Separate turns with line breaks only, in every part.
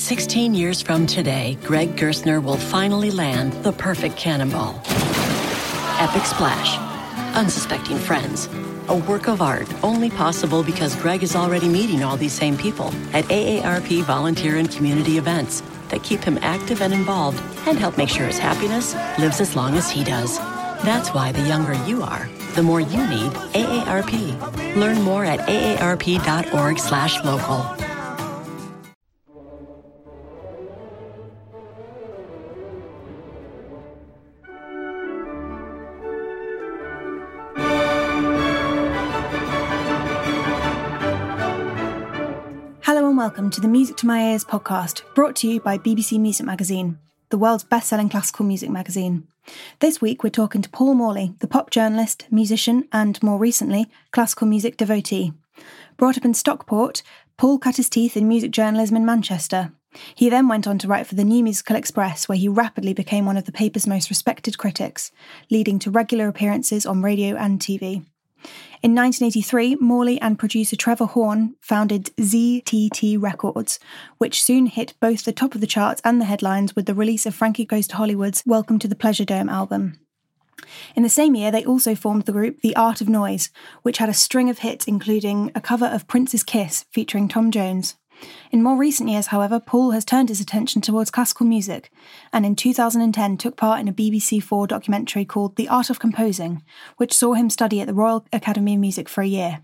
16 years from today, Greg Gerstner will finally land the perfect cannonball. Epic splash. Unsuspecting friends. A work of art only possible because Greg is already meeting all these same people at AARP volunteer and community events that keep him active and involved and help make sure his happiness lives as long as he does. That's why the younger you are, the more you need AARP. Learn more at aarp.org/local.
welcome to the Music to My Ears podcast, brought to you by BBC Music Magazine, the world's best selling classical music magazine. This week we're talking to Paul Morley, the pop journalist, musician, and more recently, classical music devotee. Brought up in Stockport, Paul cut his teeth in music journalism in Manchester. He then went on to write for the New Musical Express, where he rapidly became one of the paper's most respected critics, leading to regular appearances on radio and TV. In 1983, Morley and producer Trevor Horn founded ZTT Records, which soon hit both the top of the charts and the headlines with the release of Frankie Goes to Hollywood's Welcome to the Pleasuredome album. In the same year, they also formed the group The Art of Noise, which had a string of hits, including a cover of Prince's Kiss featuring Tom Jones. In more recent years, however, Paul has turned his attention towards classical music, and in 2010 took part in a BBC Four documentary called The Art of Composing, which saw him study at the Royal Academy of Music for a year.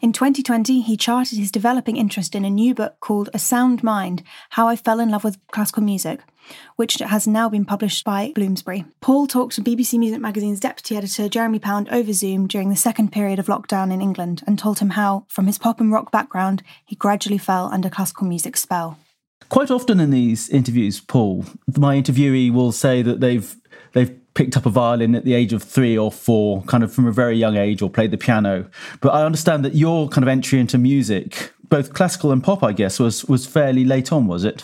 In 2020, he charted his developing interest in a new book called A Sound Mind How I Fell in Love with Classical Music, which has now been published by Bloomsbury. Paul talked to BBC Music Magazine's deputy editor Jeremy Pound over Zoom during the second period of lockdown in England and told him how, from his pop and rock background, he gradually fell under classical music's spell.
Quite often in these interviews, Paul, my interviewee will say that they've they've picked up a violin at the age of three or four, kind of from a very young age, or played the piano. But I understand that your kind of entry into music, both classical and pop, I guess, was was fairly late on, was it?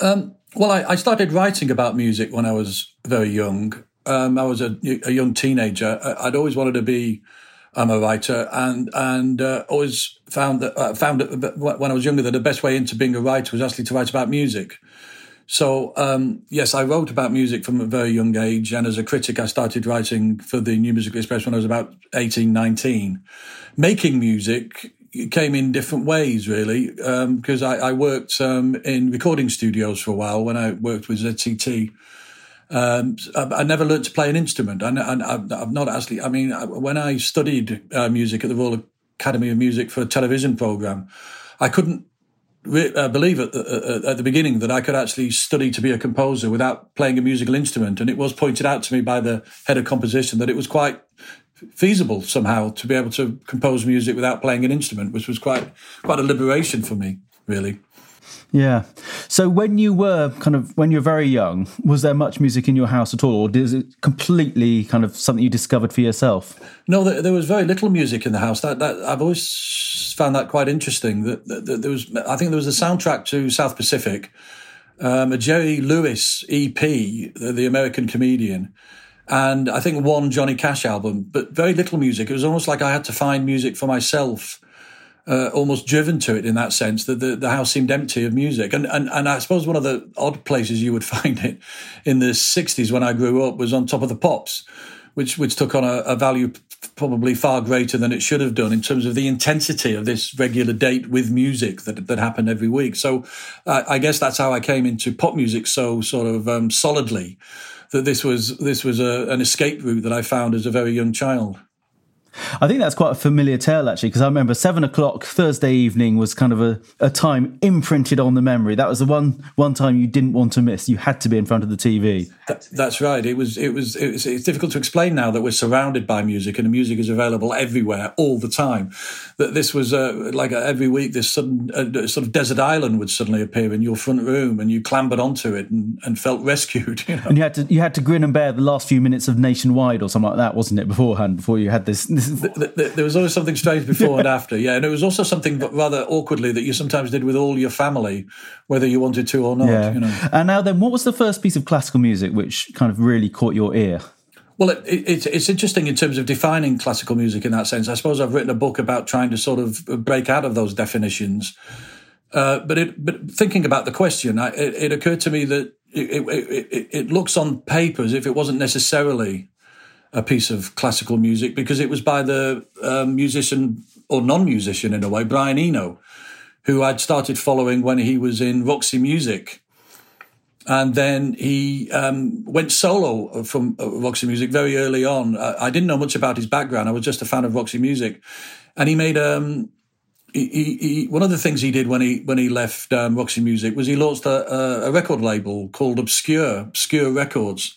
Um, well, I, I, started writing about music when I was very young. Um, I was a, a, young teenager. I'd always wanted to be um, a writer, and and uh, always found that uh, found that when I was younger that the best way into being a writer was actually to write about music. So um, yes, I wrote about music from a very young age, and as a critic, I started writing for the New Musical Express when I was about 18, 19. Making music came in different ways, really, because um, I, I, worked um, in recording studios for a while when I worked with ZTT. Um, I, I, never learned to play an instrument. And I, have not actually, I mean, when I studied uh, music at the Royal Academy of Music for a television program, I couldn't re- uh, believe at the, uh, at the beginning that I could actually study to be a composer without playing a musical instrument. And it was pointed out to me by the head of composition that it was quite feasible somehow to be able to compose music without playing an instrument, which was quite quite a liberation for me, really.
Yeah. So when you were kind of when you were very young, was there much music in your house at all, or is it completely kind of something you discovered for yourself?
No, there, there was very little music in the house. That, that I've always found that quite interesting. That, that, that, there was, I think there was a soundtrack to South Pacific, um, a Jerry Lewis EP, the, the American comedian and I think one Johnny Cash album, but very little music. It was almost like I had to find music for myself uh, almost driven to it in that sense that the, the house seemed empty of music. And, and, and I suppose one of the odd places you would find it in the 60s when I grew up was on top of the pops, which, which took on a, a value probably far greater than it should have done in terms of the intensity of this regular date with music that, that happened every week. So uh, I guess that's how I came into pop music so sort of um, solidly that this was, this was a, an escape route that I found as a very young child.
I think that's quite a familiar tale, actually, because I remember seven o'clock Thursday evening was kind of a, a time imprinted on the memory. That was the one one time you didn't want to miss. You had to be in front of the TV.
That, that's right. It was, it was. It was. It's difficult to explain now that we're surrounded by music and the music is available everywhere all the time. That this was uh, like a, every week, this sudden uh, sort of desert island would suddenly appear in your front room, and you clambered onto it and, and felt rescued. You know?
And you had to you had to grin and bear the last few minutes of Nationwide or something like that, wasn't it? Beforehand, before you had this, this
there was always something strange before and after. Yeah, and it was also something rather awkwardly that you sometimes did with all your family, whether you wanted to or not. Yeah. You know.
And now then, what was the first piece of classical music which kind of really caught your ear?
Well, it, it, it's interesting in terms of defining classical music in that sense. I suppose I've written a book about trying to sort of break out of those definitions. Uh, but it, but thinking about the question, I, it, it, occurred to me that it, looks on paper as if it wasn't necessarily a piece of classical music because it was by the um, musician or non-musician in a way, Brian Eno, who I'd started following when he was in Roxy Music. And then he um, went solo from uh, Roxy Music very early on. I, I, didn't know much about his background. I was just a fan of Roxy Music. And he made um, he, he, he, one of the things he did when he when he left um, Roxy Music was he launched a, a, record label called Obscure Obscure Records,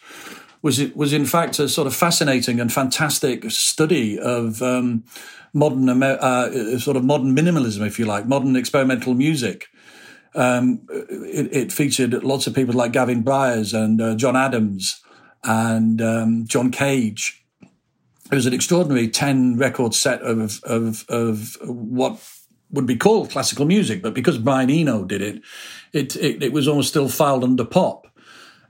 was it was in fact a sort of fascinating and fantastic study of um, modern uh, sort of modern minimalism, if you like, modern experimental music. Um, it, it, featured lots of people like Gavin Bryars and uh, John Adams and um, John Cage. It was an extraordinary ten record set of of of what would be called classical music, but because Brian Eno did it, it, it, it was almost still filed under pop.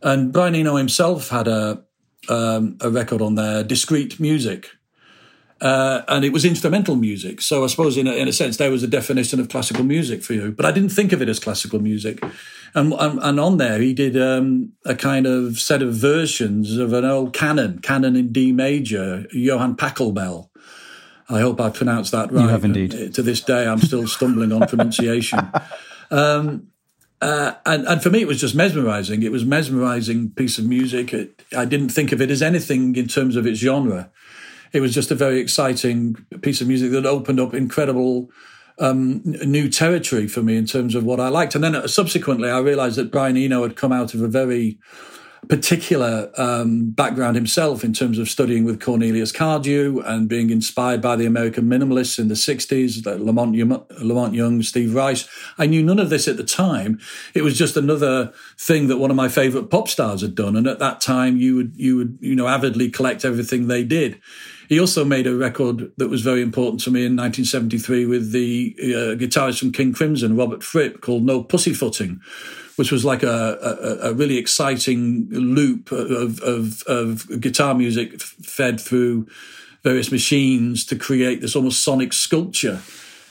And Brian Eno himself had a um, a record on there, discreet music, uh, and it was instrumental music. So I suppose, in a, in a sense, there was a definition of classical music for you. But I didn't think of it as classical music. And and, and on there, he did um, a kind of set of versions of an old canon, canon in D major, Johann Pachelbel. I hope I pronounced that right.
You have indeed.
Uh, to this day, I'm still stumbling on pronunciation. Um, uh, and, and for me, it was just mesmerizing. It was mesmerizing piece of music. It, I didn't think of it as anything in terms of its genre. It was just a very exciting piece of music that opened up incredible um, new territory for me in terms of what I liked. And then uh, subsequently, I realized that Brian Eno had come out of a very particular um, background himself in terms of studying with Cornelius Cardew and being inspired by the American minimalists in the 60s, La Monte, Lamont Young, Steve Reich. I knew none of this at the time. It was just another thing that one of my favorite pop stars had done. And at that time, you would, you would, you know, avidly collect everything they did. He also made a record that was very important to me in 1973 with the uh, guitarist from King Crimson, Robert Fripp, called No Pussyfooting which was like a, a, a really exciting loop of, of, of guitar music fed through various machines to create this almost sonic sculpture.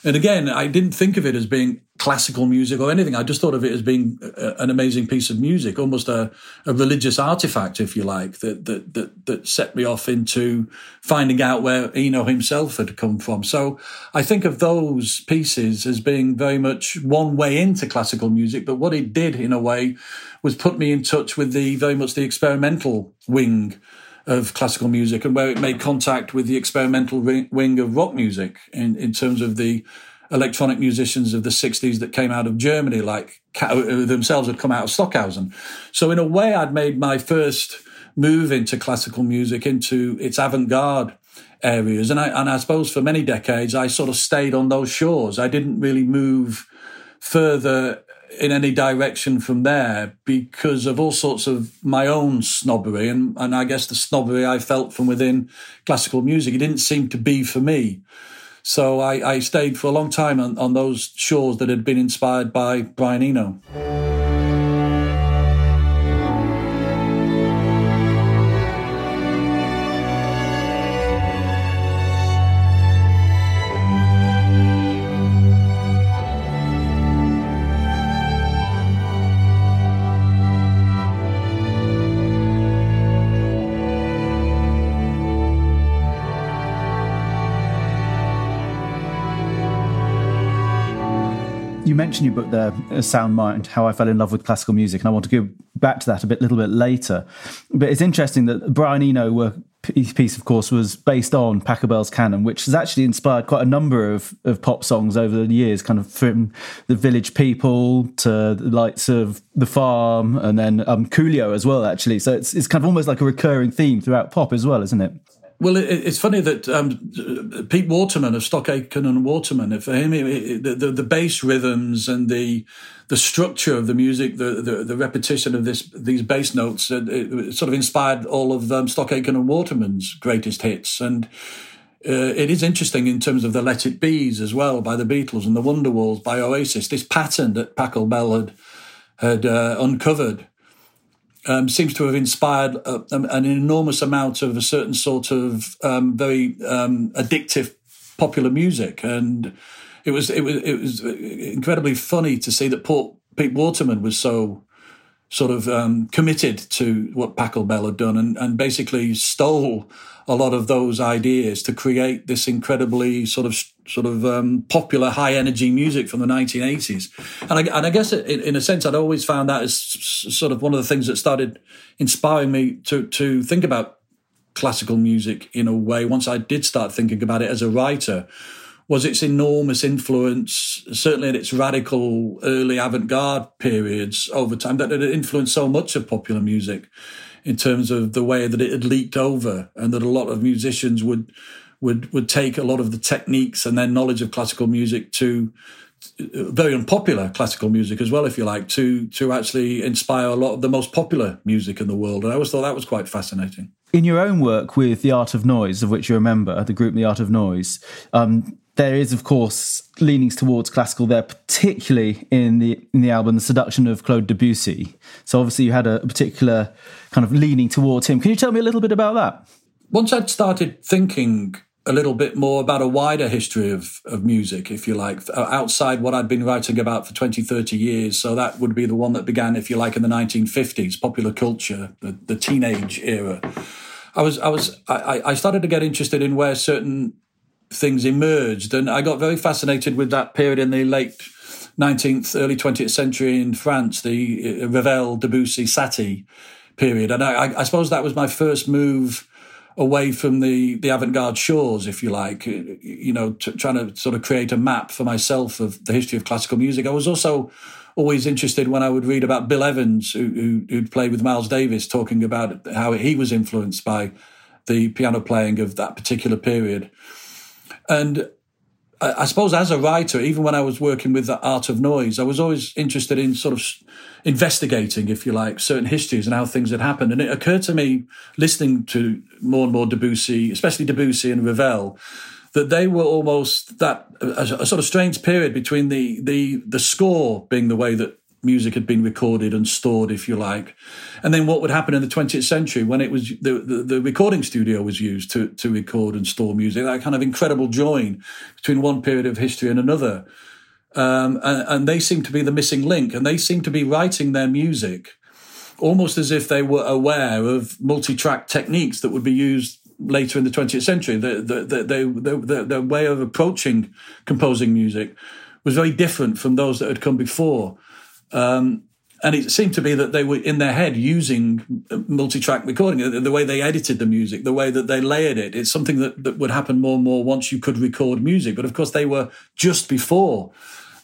And again, I didn't think of it as being classical music or anything. I just thought of it as being a, an amazing piece of music, almost a, a religious artifact, if you like, that, that, that, that set me off into finding out where Eno himself had come from. So I think of those pieces as being very much one way into classical music. But what it did in a way was put me in touch with the very much the experimental wing of classical music and where it made contact with the experimental wing of rock music in, in terms of the electronic musicians of the 60s that came out of Germany, like themselves had come out of Stockhausen. So in a way, I'd made my first move into classical music, into its avant-garde areas. And I, and I suppose for many decades, I sort of stayed on those shores. I didn't really move further in any direction from there because of all sorts of my own snobbery and, and I guess the snobbery I felt from within classical music. It didn't seem to be for me. So I, I stayed for a long time on, on those shores that had been inspired by Brian Eno.
Mentioned your book there, Sound Mind, How I Fell in Love with Classical Music, and I want to go back to that a bit, little bit later. But it's interesting that Brian Eno work piece, of course, was based on Pachelbel's canon, which has actually inspired quite a number of, of pop songs over the years, kind of from the Village People to the likes of The Farm and then um, Coolio as well, actually. So it's, it's kind of almost like a recurring theme throughout pop as well, isn't it?
Well, it, it's funny that um, Pete Waterman of Stock Aitken and Waterman, for him, it, the, the, the bass rhythms and the the structure of the music, the the, the repetition of this these bass notes, sort of inspired all of um, Stock Aitken and Waterman's greatest hits. And uh, it is interesting in terms of the Let It Be's as well by the Beatles and the Wonderwalls by Oasis. This pattern that Pachelbel had had uh, uncovered um, seems to have inspired a, um, an enormous amount of a certain sort of um, very um, addictive popular music, and it was it was it was incredibly funny to see that Paul, Pete Waterman was so sort of um, committed to what Pachelbel had done, and, and basically stole a lot of those ideas to create this incredibly sort of sort of um, popular high energy music from the 1980s. And I, and I guess in, in, a sense, I'd always found that as sort of one of the things that started inspiring me to to think about classical music in a way. Once I did start thinking about it as a writer, was its enormous influence, certainly in its radical early avant-garde periods over time, that it influenced so much of popular music in terms of the way that it had leaked over and that a lot of musicians would would would take a lot of the techniques and their knowledge of classical music to very unpopular classical music as well, if you like, to to actually inspire a lot of the most popular music in the world. And I always thought that was quite fascinating.
In your own work with the Art of Noise, of which you're a member, the group The Art of Noise, um, there is, of course, leanings towards classical there, particularly in the in the album "The Seduction of Claude Debussy." So obviously, you had a particular kind of leaning towards him. Can you tell me a little bit about that?
Once I'd started thinking a little bit more about a wider history of, of music, if you like, uh, outside what I'd been writing about for 20, 30 years. So that would be the one that began, if you like, in the 1950s, popular culture, the, the teenage era. I was, I was, I, I started to get interested in where certain things emerged, and I got very fascinated with that period in the late 19th, early 20th century in France, the uh, Ravel, Debussy, Satie period. And I, I suppose that was my first move away from the the avant-garde shores, if you like, uh, you know, t- trying to sort of create a map for myself of the history of classical music. I was also always interested when I would read about Bill Evans, who, who who'd played with Miles Davis, talking about how he was influenced by the piano playing of that particular period. And I suppose as a writer, even when I was working with the art of noise, I was always interested in sort of investigating, if you like, certain histories and how things had happened. And it occurred to me, listening to more and more Debussy, especially Debussy and Ravel, that they were almost that a, a sort of strange period between the the the score being the way that music had been recorded and stored, if you like. And then what would happen in the 20th century when it was the, the, the, recording studio was used to, to record and store music, that kind of incredible join between one period of history and another. Um, and, and they seem to be the missing link and they seem to be writing their music almost as if they were aware of multi-track techniques that would be used later in the 20th century. The, the, the, the, the way of approaching composing music was very different from those that had come before. Um, and it seemed to be that they were in their head using multi-track recording, the way they edited the music, the way that they layered it. It's something that, that would happen more and more once you could record music. But of course, they were just before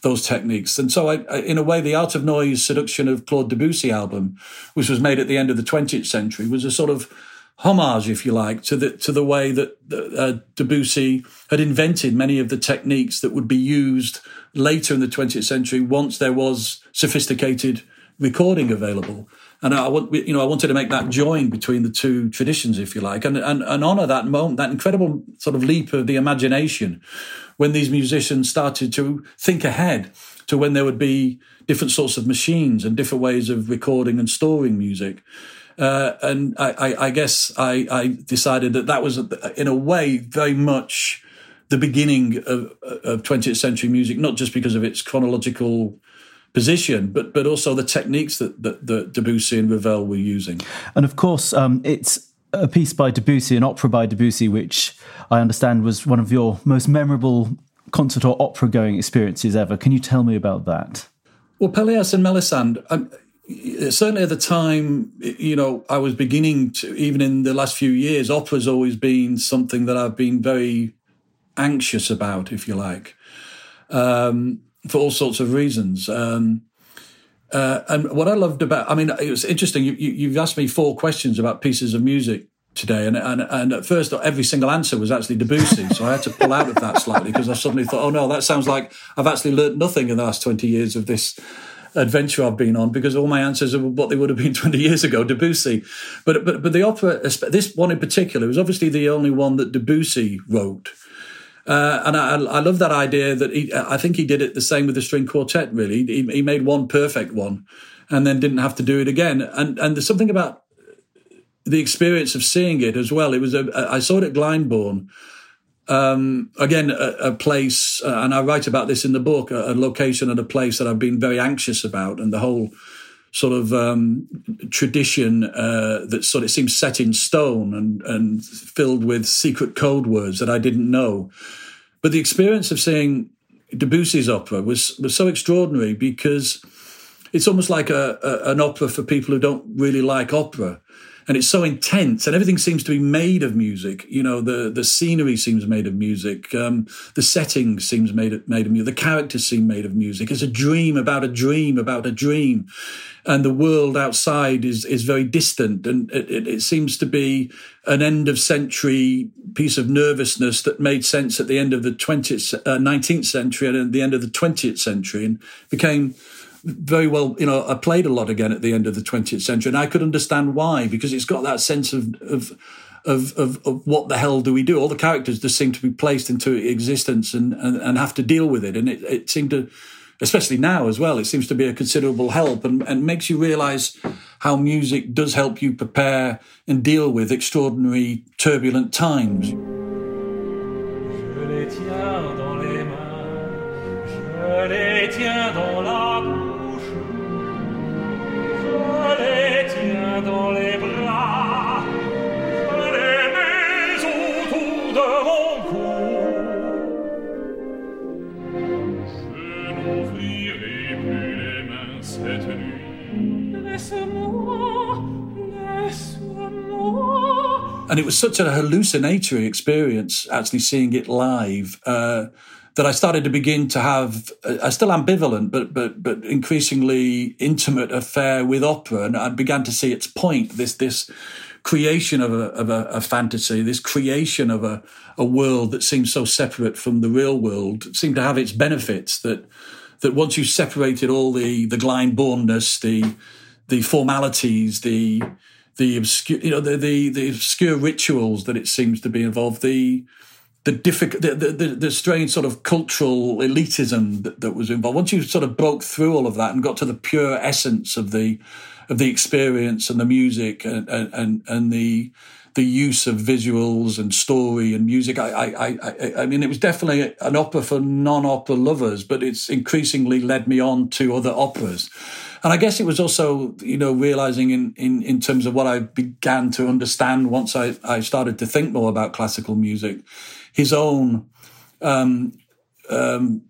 those techniques. And so, I, in a way, the Art of Noise seduction of Claude Debussy album, which was made at the end of the 20th century, was a sort of homage, if you like, to the to the way that uh, Debussy had invented many of the techniques that would be used later in the 20th century once there was sophisticated recording available. And I want, you know, I wanted to make that join between the two traditions, if you like, and, and, and honor that moment, that incredible sort of leap of the imagination when these musicians started to think ahead to when there would be different sorts of machines and different ways of recording and storing music. Uh, and I, I, I guess I, I, decided that that was, in a way, very much the beginning of, of 20th century music, not just because of its chronological position, but but also the techniques that, that, that Debussy and Ravel were using.
And of course, um, it's a piece by Debussy, an opera by Debussy, which I understand was one of your most memorable concert or opera going experiences ever. Can you tell me about that?
Well, Pelléas and Melisande, um, certainly at the time, you know, I was beginning to, even in the last few years, opera's always been something that I've been very anxious about, if you like, um, for all sorts of reasons. Um, uh, and what I loved about, I mean, it was interesting. You, you, have asked me four questions about pieces of music today, and, and and at first every single answer was actually Debussy, so I had to pull out of that slightly because I suddenly thought, oh no, that sounds like I've actually learnt nothing in the last twenty years of this adventure I've been on because all my answers are what they would have been 20 years ago, Debussy. But, but, but the opera, this one in particular, was obviously the only one that Debussy wrote. Uh, and I, I, love that idea that he, I think he did it the same with the string quartet. Really, he, he, made one perfect one, and then didn't have to do it again. And and there's something about the experience of seeing it as well. It was a, I saw it at Glyndebourne. Um, again, a, a place, uh, and I write about this in the book, a, a, location and a place that I've been very anxious about, and the whole sort of um, tradition uh, that sort of seems set in stone and, and filled with secret code words that I didn't know. But the experience of seeing Debussy's opera was was so extraordinary because it's almost like a, a, an opera for people who don't really like opera and it's so intense and everything seems to be made of music. You know the the scenery seems made of music. Um, the setting seems made of, made of music the characters seem made of music. It's a dream about a dream about a dream. And the world outside is is very distant and it, it, it seems to be an end of century piece of nervousness that made sense at the end of the 20th uh, 19th century and at the end of the 20th century and became very well, you know, I played a lot again at the end of the 20th century, and I could understand why because it's got that sense of of of, of, of what the hell do we do? All the characters just seem to be placed into existence and, and, and have to deal with it, and it, it seemed to, especially now as well, it seems to be a considerable help and, and makes you realise how music does help you prepare and deal with extraordinary turbulent times. And it was such a hallucinatory experience actually seeing it live uh, that I started to begin to have a, a still ambivalent but but but increasingly intimate affair with opera, and I began to see its point. This this creation of a of a, a fantasy, this creation of a a world that seems so separate from the real world, seemed to have its benefits. That that once you've separated all the the Glyndebourneness, the the formalities, the the obscure, you know, the, the, the obscure rituals that it seems to be involved, the the difficult, the, the, the, strange sort of cultural elitism that, that was involved. Once you sort of broke through all of that and got to the pure essence of the of the experience and the music and and and the the use of visuals and story and music. I, I, I, I mean, it was definitely an opera for non-opera lovers, but it's increasingly led me on to other operas. And I guess it was also, you know, realizing in, in, in terms of what I began to understand once I, I started to think more about classical music, his own um, um,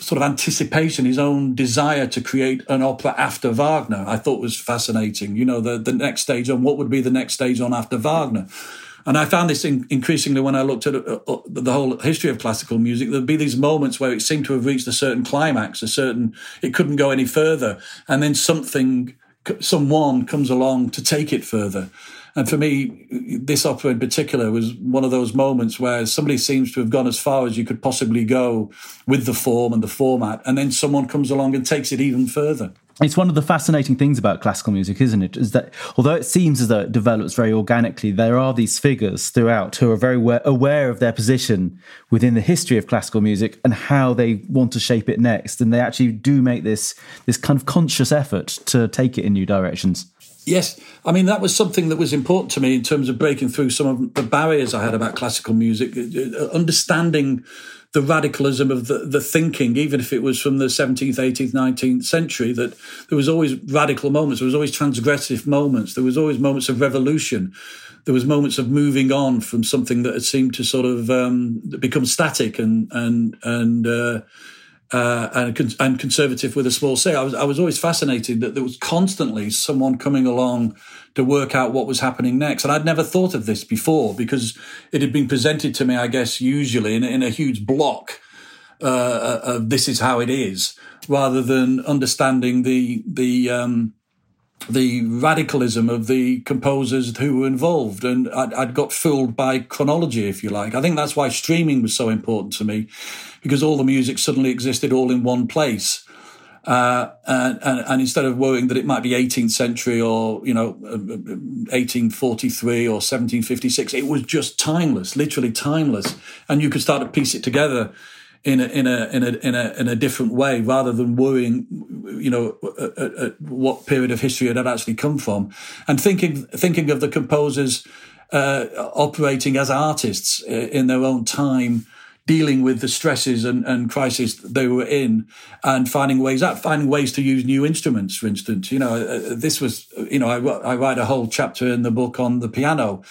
sort of anticipation, his own desire to create an opera after Wagner, I thought was fascinating. You know, the, the next stage on what would be the next stage on after Wagner. And I found this in, increasingly when I looked at uh, uh, the whole history of classical music. There'd be these moments where it seemed to have reached a certain climax, a certain, it couldn't go any further. And then something, someone comes along to take it further. And for me, this opera in particular was one of those moments where somebody seems to have gone as far as you could possibly go with the form and the format. And then someone comes along and takes it even further
it's one of the fascinating things about classical music, isn't it? Is that although it seems as though it develops very organically, there are these figures throughout who are very aware of their position within the history of classical music and how they want to shape it next, and they actually do make this this kind of conscious effort to take it in new directions.
Yes, I mean that was something that was important to me in terms of breaking through some of the barriers I had about classical music, uh, uh, understanding the radicalism of the, the thinking, even if it was from the 17th, 18th, 19th century, that there was always radical moments, there was always transgressive moments, there was always moments of revolution, there was moments of moving on from something that had seemed to sort of um, become static and and and. Uh, uh, and, and conservative with a small c. I was, I was always fascinated that there was constantly someone coming along to work out what was happening next. And I'd never thought of this before because it had been presented to me, I guess, usually in, in a huge block uh, of this is how it is, rather than understanding the, the, um, the radicalism of the composers who were involved. And I'd, I'd, got fooled by chronology, if you like. I think that's why streaming was so important to me, because all the music suddenly existed all in one place. Uh, and, and, and, instead of worrying that it might be 18th century or, you know, 1843 or 1756, it was just timeless, literally timeless. And you could start to piece it together in a in a in a in a in a different way rather than worrying you know at, at what period of history it had actually come from. And thinking thinking of the composers uh, operating as artists uh, in their own time dealing with the stresses and, and crises they were in and finding ways out finding ways to use new instruments for instance. You know uh, this was you know I, I write a whole chapter in the book on the piano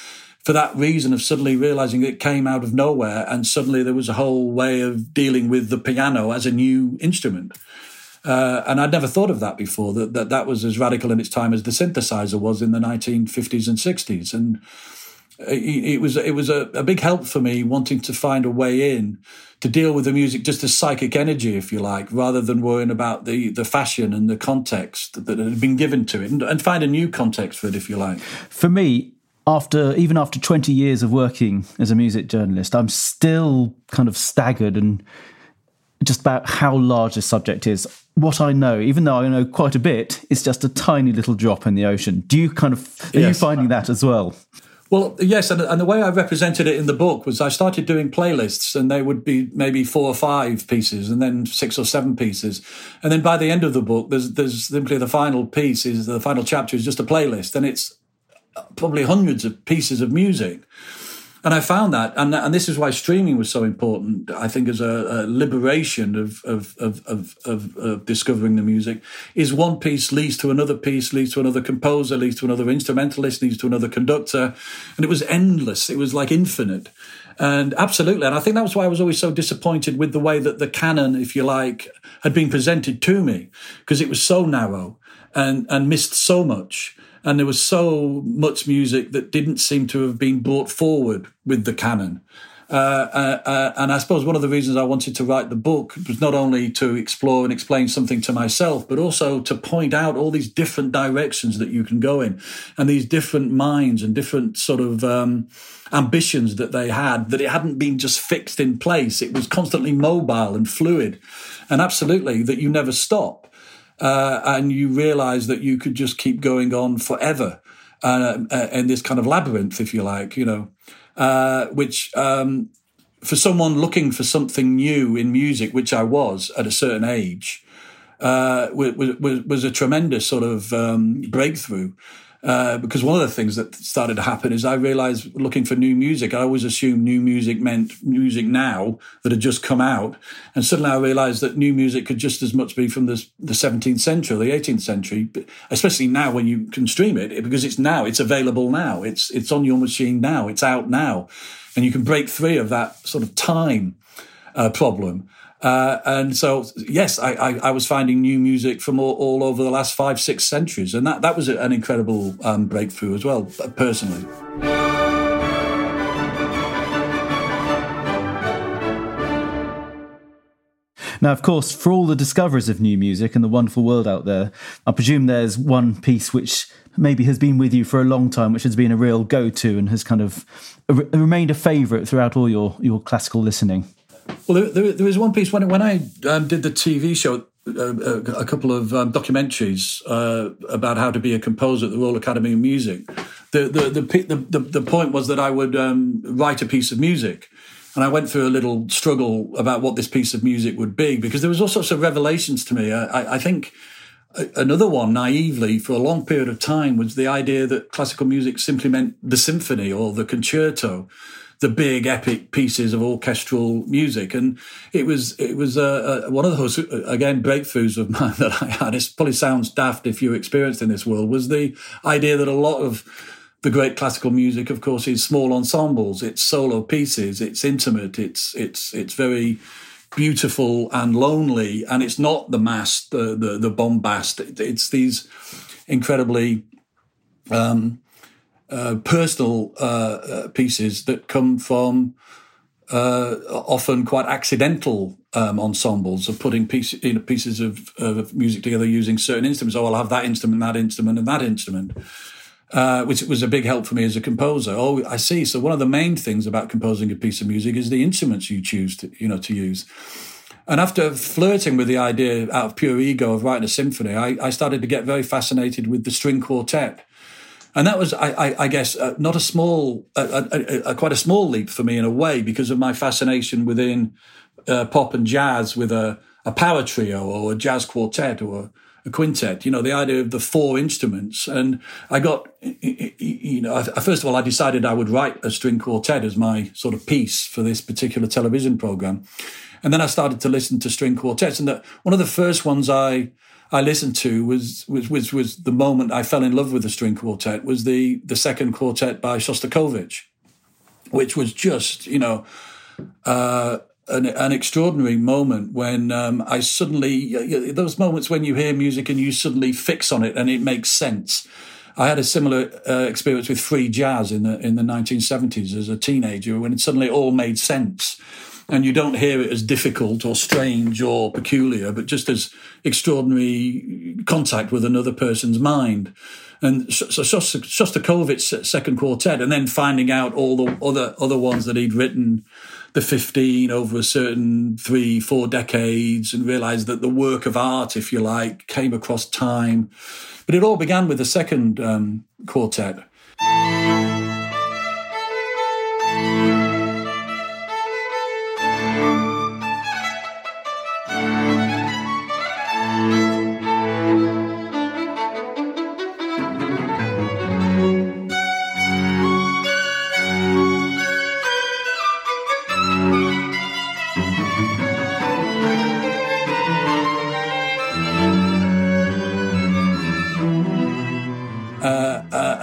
for that reason of suddenly realizing it came out of nowhere and suddenly there was a whole way of dealing with the piano as a new instrument. Uh, and I'd never thought of that before, that, that that was as radical in its time as the synthesizer was in the 1950s and 60s. And it, was, it was a, a big help for me wanting to find a way in to deal with the music just as psychic energy, if you like, rather than worrying about the, the fashion and the context that had been given to it and, and find a new context for it, if you like.
For me, after even after 20 years of working as a music journalist, I'm still kind of staggered and just about how large this subject is. What I know, even though I know quite a bit, is just a tiny little drop in the ocean. Do you kind of are yes. you finding that as well?
Well, yes, and, and the way I represented it in the book was I started doing playlists, and they would be maybe four or five pieces, and then six or seven pieces, and then by the end of the book, there's there's simply the final piece is the final chapter is just a playlist, and it's probably hundreds of pieces of music. And I found that, and, and this is why streaming was so important. I think as a, a liberation of of, of of, of discovering the music is one piece leads to another piece, leads to another composer, leads to another instrumentalist, leads to another conductor, and it was endless. It was like infinite. And absolutely. And I think that was why I was always so disappointed with the way that the canon, if you like, had been presented to me, because it was so narrow and, and missed so much and there was so much music that didn't seem to have been brought forward with the canon. Uh, uh, uh, and I suppose one of the reasons I wanted to write the book was not only to explore and explain something to myself, but also to point out all these different directions that you can go in and these different minds and different sort of um, ambitions that they had, that it hadn't been just fixed in place. It was constantly mobile and fluid. And absolutely that you never stop uh, and you realize that you could just keep going on forever uh, uh, in this kind of labyrinth, if you like, you know, uh, which um, for someone looking for something new in music, which I was at a certain age, uh, was, was, was a tremendous sort of um, breakthrough. Uh, because one of the things that started to happen is I realized looking for new music, I always assumed new music meant music now that had just come out. And suddenly I realized that new music could just as much be from the, the 17th century, or the 18th century, especially now when you can stream it because it's now, it's available now. It's, it's on your machine now. It's out now. And you can break free of that sort of time uh, problem. Uh, and so, yes, I, I, I, was finding new music from all, all, over the last five, six centuries. And that, that was an incredible um, breakthrough as well, personally.
Now, of course, for all the discoveries of new music and the wonderful world out there, I presume there's one piece which maybe has been with you for a long time, which has been a real go to and has kind of remained a favourite throughout all your, your classical listening.
Well, there, there, there was one piece when when I um, did the TV show. Uh, a, a, couple of um, documentaries uh, about how to be a composer at the Royal Academy of Music. The the the, the, the point was that I would um, write a piece of music, and I went through a little struggle about what this piece of music would be because there was all sorts of revelations to me. I, I think another one naively for a long period of time was the idea that classical music simply meant the symphony or the concerto the big epic pieces of orchestral music. And it was it was uh, uh, one of those again breakthroughs of mine that I had. It probably sounds daft if you're experienced in this world. Was the idea that a lot of the great classical music, of course, is small ensembles. It's solo pieces. It's intimate. It's it's it's very beautiful and lonely, and it's not the mass, the the, the bombast. It's these incredibly um, uh, personal uh, uh, pieces that come from uh, often quite accidental um, ensembles of putting piece, you know, pieces of, of, music together using certain instruments. Oh, I'll have that instrument, that instrument, and that instrument, uh, which was a big help for me as a composer. Oh, I see. So one of the main things about composing a piece of music is the instruments you choose to, you know, to use. And after flirting with the idea out of pure ego of writing a symphony, I, I started to get very fascinated with the string quartet and that was, I, I, I guess, uh, not a small, uh, a, quite a small leap for me in a way because of my fascination within uh, pop and jazz with a, a power trio or a jazz quartet or a quintet. You know, the idea of the four instruments, and I got, you know, first of all, I decided I would write a string quartet as my sort of piece for this particular television program, and then I started to listen to string quartets, and that one of the first ones I I listened to was, was was was the moment I fell in love with the string quartet was the the second quartet by Shostakovich, which was just you know uh, an, an extraordinary moment when um, I suddenly those moments when you hear music and you suddenly fix on it and it makes sense. I had a similar uh, experience with free jazz in the in the 1970s as a teenager when it suddenly all made sense and you don't hear it as difficult or strange or peculiar, but just as extraordinary contact with another person's mind. And so Shostakovich's second quartet, and then finding out all the other other ones that he'd written, the fifteen over a certain three four decades, and realised that the work of art, if you like, came across time. But it all began with the second um, quartet.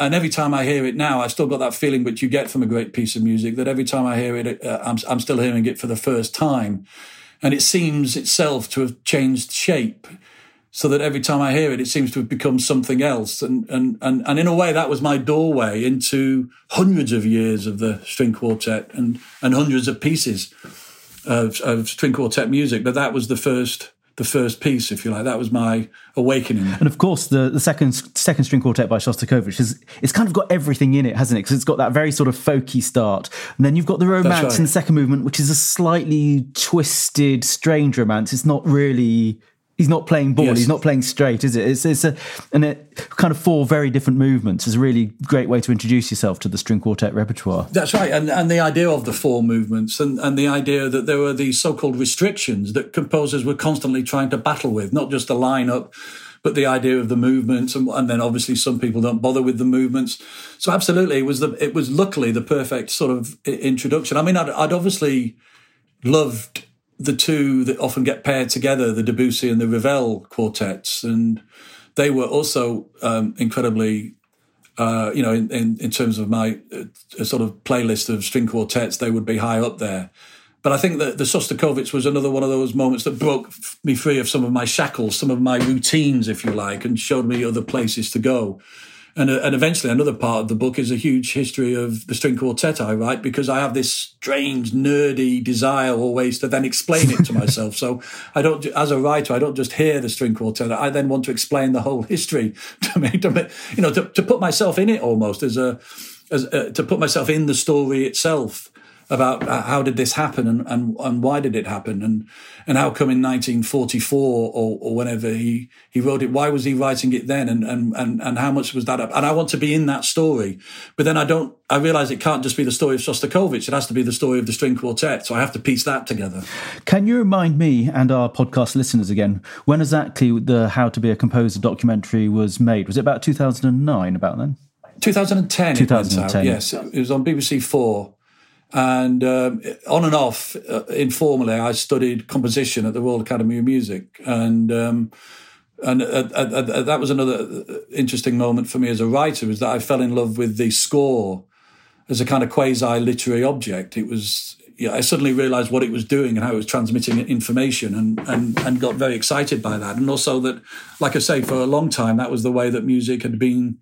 And every time I hear it now, I still got that feeling which you get from a great piece of music. That every time I hear it, uh, I'm, I'm still hearing it for the first time, and it seems itself to have changed shape. So that every time I hear it, it seems to have become something else, and and and and in a way, that was my doorway into hundreds of years of the string quartet and and hundreds of pieces of, of string quartet music. But that was the first the first piece, if you like. That was my awakening.
And of course, the, the second second string quartet by Shostakovich is it's kind of got everything in it, hasn't it? Because it's got that very sort of folky start, and then you've got the romance right. in the second movement, which is a slightly twisted, strange romance. It's not really he's not playing ball. Yes. He's not playing straight, is it? It's, it's a and it kind of four very different movements. It's a really great way to introduce yourself to the string quartet repertoire.
That's right, and and the idea of the four movements, and and the idea that there were these so-called restrictions that composers were constantly trying to battle with, not just the lineup. But the idea of the movements, and, and then obviously some people don't bother with the movements. So absolutely, it was the it was luckily the perfect sort of introduction. I mean, I'd, I'd obviously loved the two that often get paired together, the Debussy and the Ravel quartets, and they were also um, incredibly, uh, you know, in, in, in, terms of my uh, sort of playlist of string quartets, they would be high up there. But I think that the Shostakovich was another one of those moments that broke me free of some of my shackles, some of my routines, if you like, and showed me other places to go. And, uh, and eventually, another part of the book is a huge history of the string quartet I write because I have this strange, nerdy desire always to then explain it to myself. so I don't, as a writer, I don't just hear the string quartet. I then want to explain the whole history to me, to you know, to, to put myself in it almost as a, as uh, to put myself in the story itself. About uh, how did this happen and, and, and why did it happen? And and how come in 1944 or, or whenever he, he wrote it. Why was he writing it then? And, and and and how much was that up? And I want to be in that story. But then I don't I realize it can't just be the story of Shostakovich. It has to be the story of the string quartet. So I have to piece that together.
Can you remind me and our podcast listeners again when exactly the How to Be a Composer documentary was made? Was it about 2009 about then?
2010
2010
yes. It was on BBC 4 and um, on and off, uh, informally, I studied composition at the Royal Academy of Music, and um, and uh, uh, uh that was another interesting moment for me as a writer. Was that I fell in love with the score as a kind of quasi literary object. It was. Yeah, I suddenly realised what it was doing and how it was transmitting information, and, and and got very excited by that. And also that, like I say, for a long time, that was the way that music had been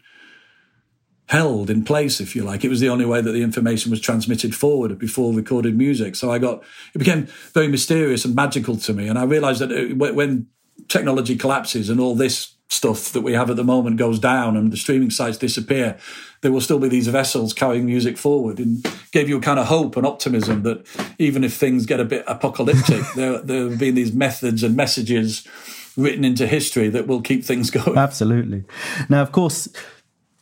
held in place, if you like. It was the only way that the information was transmitted forward before recorded music. So I got, it became very mysterious and magical to me. And I realized that uh, when technology collapses and all this stuff that we have at the moment goes down and the streaming sites disappear, there will still be these vessels carrying music forward and gave you a kind of hope and optimism that even if things get a bit apocalyptic, there, there have been these methods and messages written into history that will keep things going.
Absolutely. Now, of course,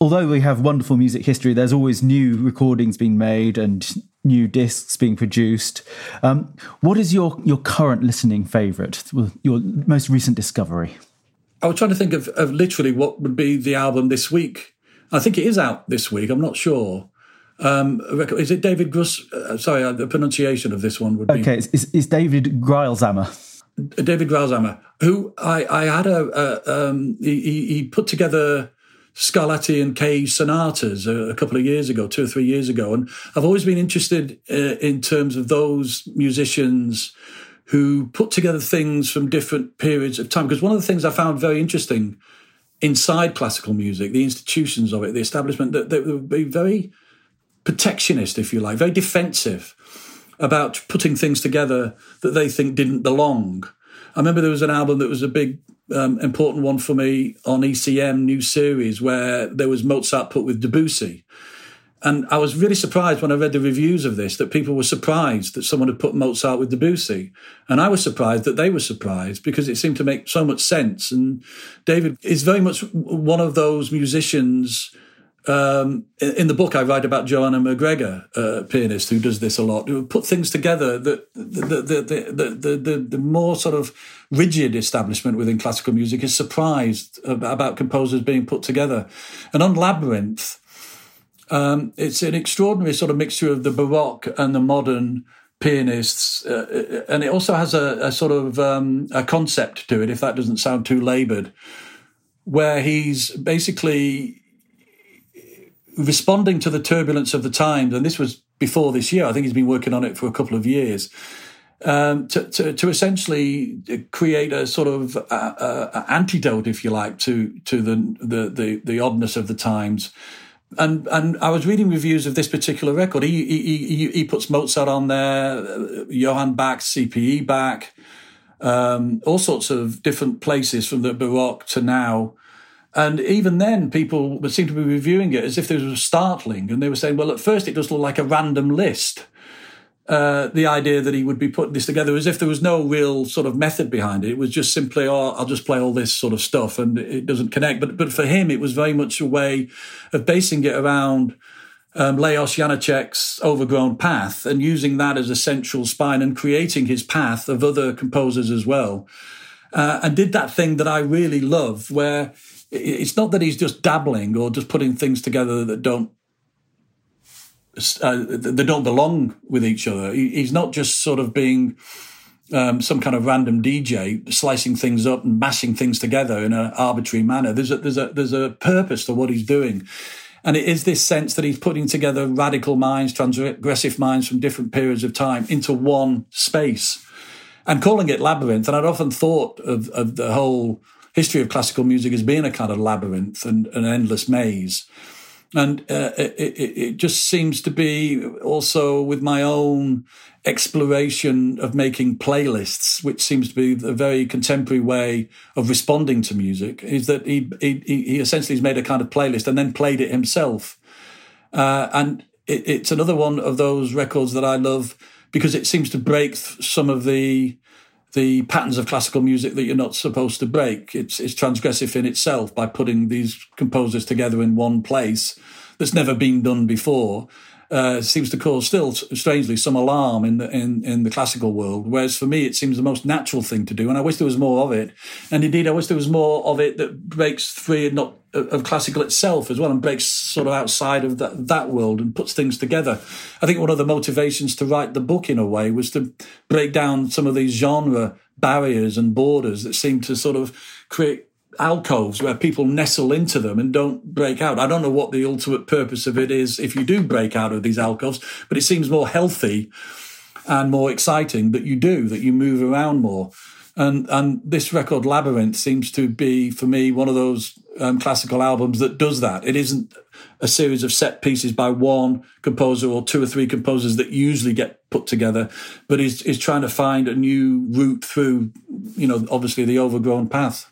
although we have wonderful music history, there's always new recordings being made and new discs being produced. Um, what is your your current listening favourite? Your most recent discovery?
I was trying to think of, of literally what would be the album this week. I think it is out this week. I'm not sure. Um, is it David Gruss? Uh, sorry, uh, the pronunciation of this one would be.
Okay, it's, it's David Greilsamer.
David Greilsamer, who I, I had a, a um, he, he put together Scarlatti and Cage sonatas a, a, couple of years ago, two or three years ago. And I've always been interested uh, in terms of those musicians who put together things from different periods of time. Because one of the things I found very interesting inside classical music, the institutions of it, the establishment, that they would be very protectionist, if you like, very defensive about putting things together that they think didn't belong. I remember there was an album that was a big um, important one for me on ECM new series where there was Mozart put with Debussy. And I was really surprised when I read the reviews of this that people were surprised that someone had put Mozart with Debussy. And I was surprised that they were surprised because it seemed to make so much sense. And David is very much one of those musicians um, in the book, I write about Joanna MacGregor, a pianist who does this a lot, who put things together that the, the, the, the, the, the more sort of rigid establishment within classical music is surprised about composers being put together. And on Labyrinth, um, it's an extraordinary sort of mixture of the Baroque and the modern pianists, uh, and it also has a, a sort of um, a concept to it, if that doesn't sound too laboured, where he's basically responding to the turbulence of the times, and this was before this year. I think he's been working on it for a couple of years. Um, to, to, to, essentially create a sort of uh, uh, antidote, if you like, to to the, the, the the oddness of the times. And and I was reading reviews of this particular record. He he he, he puts Mozart on there, uh, Johann Bach, CPE Bach, um, all sorts of different places from the Baroque to now. And even then, people would seem to be reviewing it as if this was startling. And they were saying, well, at first it does look like a random list. Uh, the idea that he would be putting this together as if there was no real sort of method behind it. It was just simply, oh, I'll just play all this sort of stuff and it doesn't connect. But, but for him, it was very much a way of basing it around um, Leos Janáček's overgrown path and using that as a central spine and creating his path of other composers as well. Uh, and did that thing that I really love where it's not that he's just dabbling or just putting things together that don't uh, that don't belong with each other. He's not just sort of being um, some kind of random DJ slicing things up and mashing things together in an arbitrary manner. There's a there's a there's a purpose to what he's doing. And it is this sense that he's putting together radical minds, transgressive minds from different periods of time into one space and calling it labyrinth. And I'd often thought of, of the whole history of classical music as being a kind of labyrinth and an endless maze. And uh, it, it, it, just seems to be also with my own exploration of making playlists, which seems to be a very contemporary way of responding to music, is that he, he, he essentially has made a kind of playlist and then played it himself. Uh, and it, it's another one of those records that I love because it seems to break some of the the patterns of classical music that you're not supposed to break. It's, it's transgressive in itself by putting these composers together in one place that's never been done before. Uh, seems to cause still strangely some alarm in the in, in the classical world. Whereas for me, it seems the most natural thing to do, and I wish there was more of it. And indeed, I wish there was more of it that breaks free and not of classical itself as well, and breaks sort of outside of that that world and puts things together. I think one of the motivations to write the book in a way was to break down some of these genre barriers and borders that seem to sort of create alcoves where people nestle into them and don't break out. I don't know what the ultimate purpose of it is if you do break out of these alcoves, but it seems more healthy and more exciting that you do, that you move around more. And and this record Labyrinth seems to be for me one of those um, classical albums that does that. It isn't a series of set pieces by one composer or two or three composers that usually get put together, but is is trying to find a new route through, you know, obviously the overgrown path.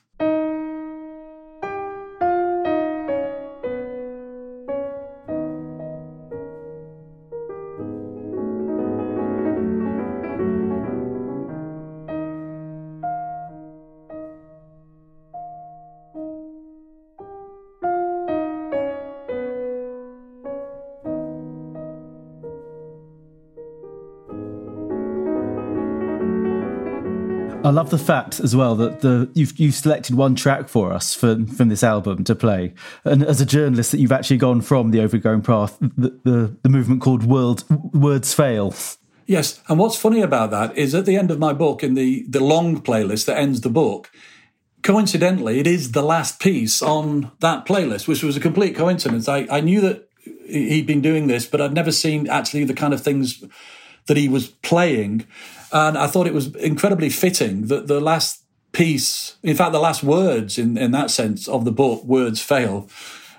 I love the fact as well that the you've you've selected one track for us for, from this album to play, and as a journalist, that you've actually gone from the overgrown path, the the, the movement called World Words Fail.
Yes, and what's funny about that is at the end of my book, in the the long playlist that ends the book, coincidentally, it is the last piece on that playlist, which was a complete coincidence. I, I knew that he'd been doing this, but I'd never seen actually the kind of things that he was playing. And I thought it was incredibly fitting that the last piece, in fact, the last words in, in that sense of the book, Words Fail,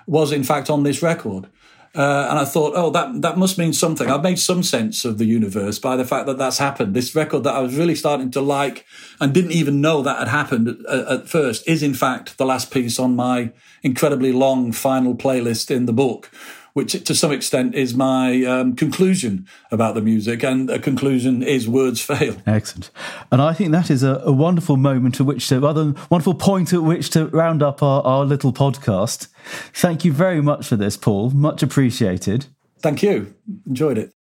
was in fact on this record. Uh, and I thought, oh, that that must mean something. I've made some sense of the universe by the fact that that's happened. This record that I was really starting to like and didn't even know that had happened at, at first is, in fact, the last piece on my incredibly long final playlist in the book, which to some extent is my um, conclusion about the music. And a conclusion is words fail.
Excellent. And I think that is a, a wonderful moment at which to, rather wonderful point at which to round up our, our little podcast. Thank you very much for this, Paul. Much appreciated.
Thank you. Enjoyed it.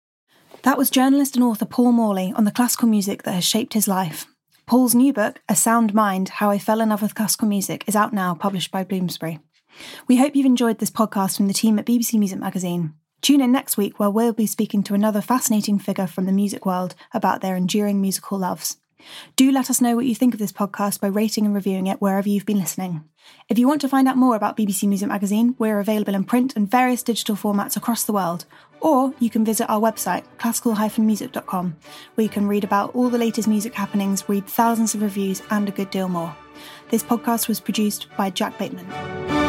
That was journalist and author Paul Morley on the classical music that has shaped his life. Paul's new book, A Sound Mind How I Fell in Love with Classical Music, is out now, published by Bloomsbury. We hope you've enjoyed this podcast from the team at BBC Music Magazine. Tune in next week where we'll be speaking to another fascinating figure from the music world about their enduring musical loves. Do let us know what you think of this podcast by rating and reviewing it wherever you've been listening. If you want to find out more about BBC Music Magazine, we're available in print and various digital formats across the world. Or you can visit our website, classical-music.com, where you can read about all the latest music happenings, read thousands of reviews, and a good deal more. This podcast was produced by Jack Bateman.